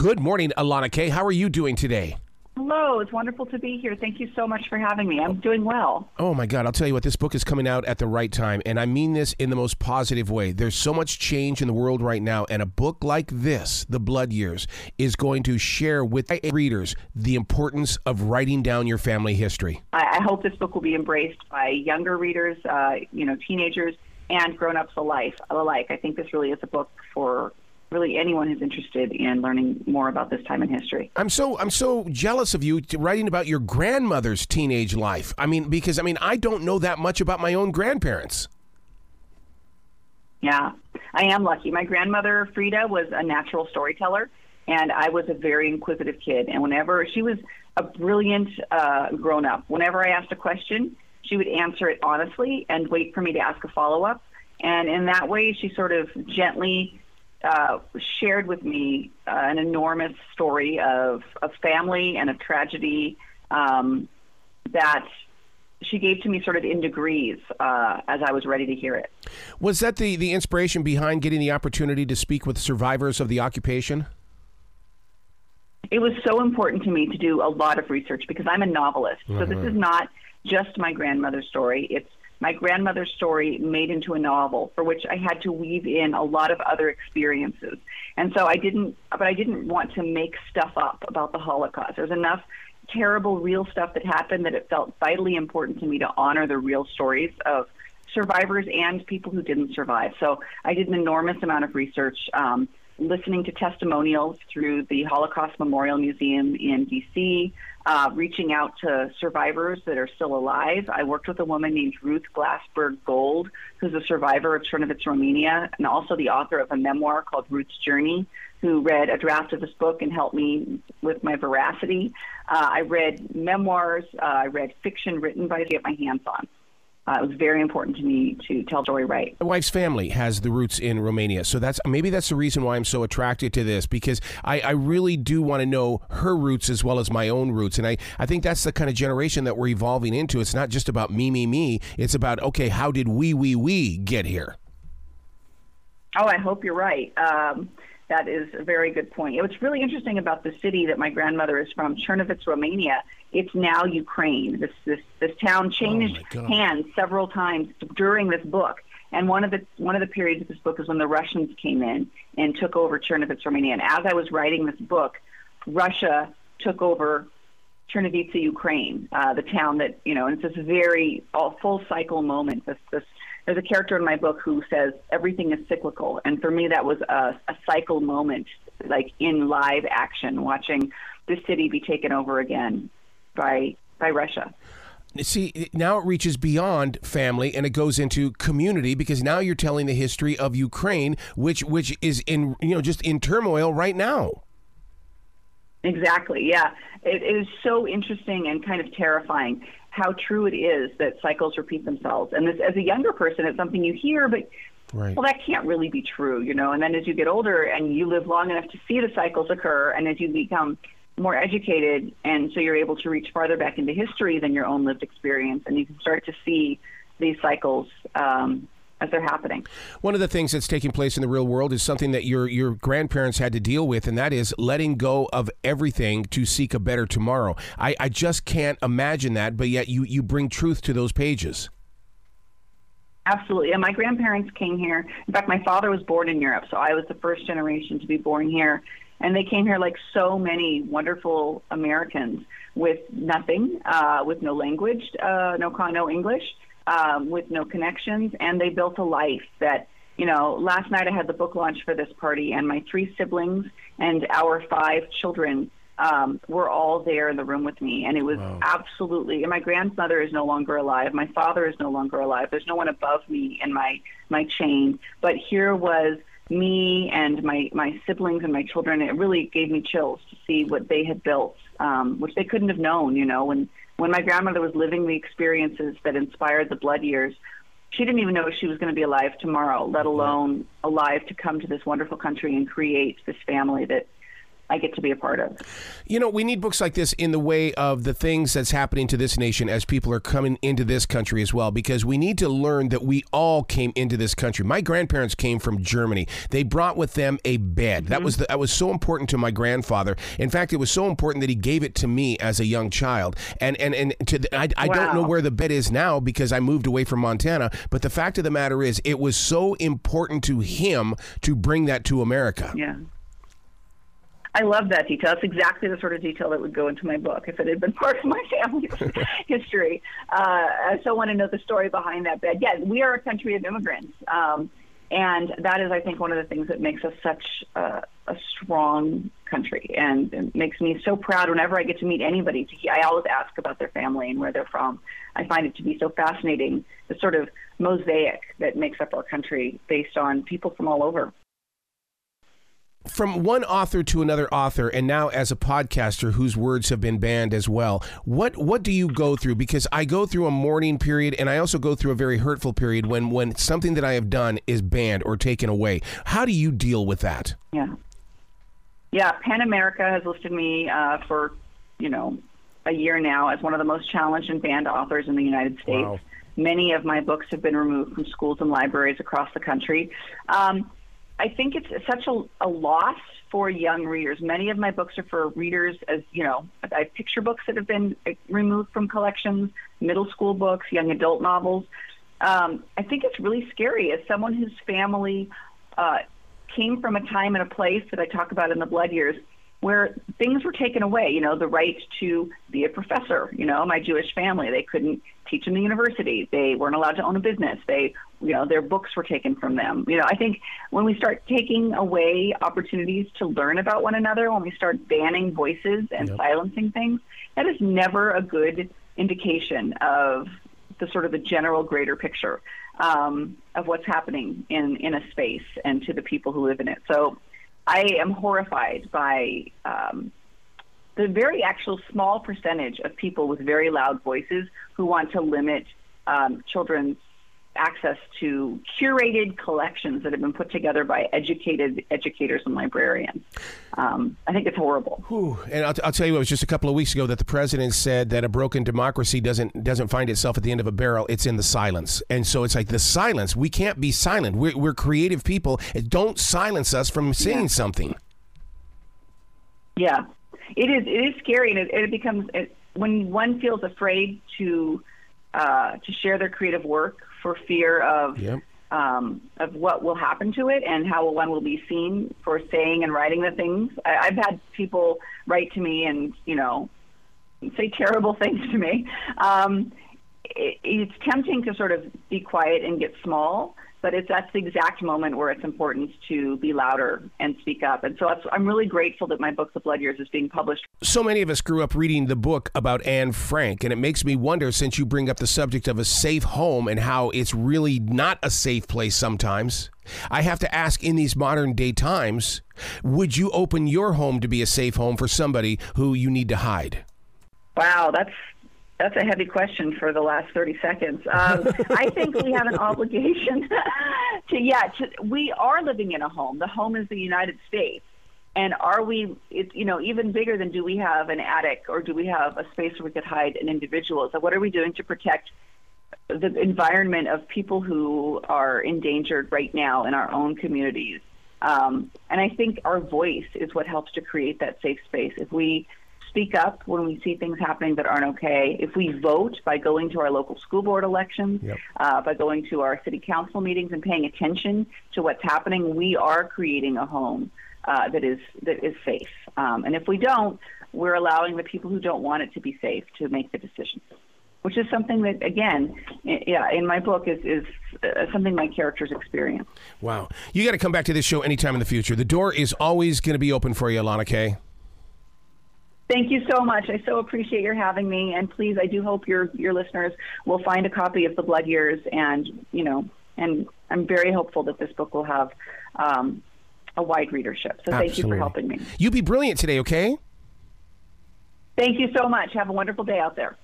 Good morning, Elana K. How are you doing today? Hello, it's wonderful to be here. Thank you so much for having me. I'm doing well. Oh my God, I'll tell you what, this book is coming out at the right time, and I mean this in the most positive way. There's so much change in the world right now, and a book like this, The Blood Years, is going to share with readers the importance of writing down your family history. I, I hope this book will be embraced by younger readers, uh, you know, teenagers, and grown-ups alike. Alike, I think this really is a book for really anyone who's interested in learning more about this time in history. I'm so I'm so jealous of you writing about your grandmother's teenage life. I mean, because I mean, I don't know that much about my own grandparents. Yeah, I am lucky. My grandmother Frida was a natural storyteller, and I was a very inquisitive kid. And whenever she was a brilliant uh, grown up, whenever I asked a question, she would answer it honestly and wait for me to ask a follow up. And in that way, she sort of gently uh, shared with me uh, an enormous story of, of family and of tragedy um, that she gave to me sort of in degrees uh, as I was ready to hear it. Was that the, the inspiration behind getting the opportunity to speak with survivors of the occupation? It was so important to me to do a lot of research because I'm a novelist. So this mm-hmm. is not just my grandmother's story. It's my grandmother's story made into a novel for which I had to weave in a lot of other experiences. And so I didn't, but I didn't want to make stuff up about the Holocaust. There's enough terrible real stuff that happened that it felt vitally important to me to honor the real stories of survivors and people who didn't survive. So I did an enormous amount of research. Um, listening to testimonials through the Holocaust Memorial Museum in DC, uh, reaching out to survivors that are still alive. I worked with a woman named Ruth Glasberg Gold, who's a survivor of Czernowitz, Romania, and also the author of a memoir called Ruth's Journey, who read a draft of this book and helped me with my veracity. Uh, I read memoirs, uh, I read fiction written by to get my hands on uh, it was very important to me to tell story right. My wife's family has the roots in Romania, so that's maybe that's the reason why I'm so attracted to this because I, I really do want to know her roots as well as my own roots, and I, I think that's the kind of generation that we're evolving into. It's not just about me, me, me. It's about okay, how did we, we, we get here? Oh, I hope you're right. Um, that is a very good point. What's really interesting about the city that my grandmother is from, Czernowitz, Romania, it's now Ukraine. This this this town changed oh hands several times during this book. And one of the one of the periods of this book is when the Russians came in and took over Czernowitz, Romania. And as I was writing this book, Russia took over Chernivtsi, Ukraine, uh, the town that you know. And it's this very all full cycle moment. This this there's a character in my book who says everything is cyclical, and for me that was a, a cycle moment, like in live action, watching this city be taken over again by by Russia. See, now it reaches beyond family and it goes into community because now you're telling the history of Ukraine, which which is in you know just in turmoil right now. Exactly. Yeah, it, it is so interesting and kind of terrifying how true it is that cycles repeat themselves. And this, as a younger person, it's something you hear, but Right. Well, that can't really be true, you know. And then as you get older and you live long enough to see the cycles occur, and as you become more educated, and so you're able to reach farther back into history than your own lived experience, and you can start to see these cycles um, as they're happening. One of the things that's taking place in the real world is something that your your grandparents had to deal with, and that is letting go of everything to seek a better tomorrow. I, I just can't imagine that, but yet you, you bring truth to those pages. Absolutely. And my grandparents came here. In fact, my father was born in Europe, so I was the first generation to be born here. And they came here like so many wonderful Americans with nothing, uh, with no language, uh, no no English, um, with no connections, and they built a life that, you know, last night I had the book launch for this party, and my three siblings and our five children um, were all there in the room with me. And it was wow. absolutely, and my grandmother is no longer alive. My father is no longer alive. There's no one above me in my, my chain. But here was me and my, my siblings and my children. It really gave me chills to see what they had built, um, which they couldn't have known, you know, when when my grandmother was living the experiences that inspired the blood years, she didn't even know she was going to be alive tomorrow, let alone alive to come to this wonderful country and create this family that I get to be a part of. You know, we need books like this in the way of the things that's happening to this nation as people are coming into this country as well, because we need to learn that we all came into this country. My grandparents came from Germany. They brought with them a bed. Mm-hmm. That was the, that was so important to my grandfather. In fact, it was so important that he gave it to me as a young child. And and and to the, I, I wow. don't know where the bed is now because I moved away from Montana. But the fact of the matter is, it was so important to him to bring that to America. Yeah. I love that detail. That's exactly the sort of detail that would go into my book if it had been part of my family's history. Uh, I still want to know the story behind that bed. Yeah, we are a country of immigrants. Um, and that is, I think, one of the things that makes us such a, a strong country and it makes me so proud whenever I get to meet anybody. To, I always ask about their family and where they're from. I find it to be so fascinating, the sort of mosaic that makes up our country based on people from all over from one author to another author and now as a podcaster whose words have been banned as well. What what do you go through? Because i go through a mourning period and i also go through a very hurtful period when when something that i have done is banned or taken away. How do you deal with that? Yeah. Yeah PEN America has listed me uh, for you know a year now as one of the most challenged and banned authors in the united states. Wow. many of my books have been removed from schools and libraries across the country. Um, I think it's such a, a loss for young readers. Many of my books are for readers as, you know, I have picture books that have been uh, removed from collections, middle school books, young adult novels. Um, I think it's really scary as someone whose family uh, came from a time and a place that I talk about in the Blood Years where things were taken away, you know, the right to be a professor, you know, my Jewish family, they couldn't teach in the university. They weren't allowed to own a business. They, you know, their books were taken from them. You know, I think when we start taking away opportunities to learn about one another, when we start banning voices and yep. silencing things, that is never a good indication of the sort of the general greater picture um, of what's happening in, in a space and to the people who live in it. So I am horrified by um, the very actual small percentage of people with very loud voices who want to limit um, children's access to curated collections that have been put together by educated educators and librarians. Um, I think it's horrible. Whew. And I'll, I'll, tell you, it was just a couple of weeks ago that the president said that a broken democracy doesn't doesn't find itself at the end of a barrel; it's in the silence. And so it's like the silence. We can't be silent. We're, we're creative people. Don't silence us from saying yeah. something. Yeah, it is. It is scary, and it, it becomes it, when one feels afraid to uh, to share their creative work for fear of yep. um, of what will happen to it and how one will be seen for saying and writing the things. I, I've had people write to me and you know say terrible things to me. Um, it, it's tempting to sort of be quiet and get small but it's that's the exact moment where it's important to be louder and speak up. And so I'm really grateful that my book, The Blood Years, is being published. So many of us grew up reading the book about Anne Frank, and it makes me wonder since you bring up the subject of a safe home and how it's really not a safe place sometimes. I have to ask in these modern day times, would you open your home to be a safe home for somebody who you need to hide? Wow, that's that's a heavy question for the last 30 seconds. Um, I think we have an obligation to, yeah, to, we are living in a home. The home is the United States. And are we, it's, you know, even bigger than do we have an attic or do we have a space where we could hide an individual? So, what are we doing to protect the environment of people who are endangered right now in our own communities? Um, and I think our voice is what helps to create that safe space. If we speak up when we see things happening that aren't okay. If we vote by going to our local school board elections, yep. uh, by going to our city council meetings and paying attention to what's happening, we are creating a home uh, that is that is safe. Um, and if we don't, we're allowing the people who don't want it to be safe to make the decisions. Which is something that, again, yeah, in my book is is uh, something my characters experience. Wow, you got to come back to this show anytime in the future. The door is always going to be open for you, Elana K. Thank you so much. I so appreciate your having me, and please, I do hope your your listeners will find a copy of the Blood Years, and you know, and I'm very hopeful that this book will have um, a wide readership. So thank you for helping me. You be brilliant today, okay? Thank you so much. Have a wonderful day out there.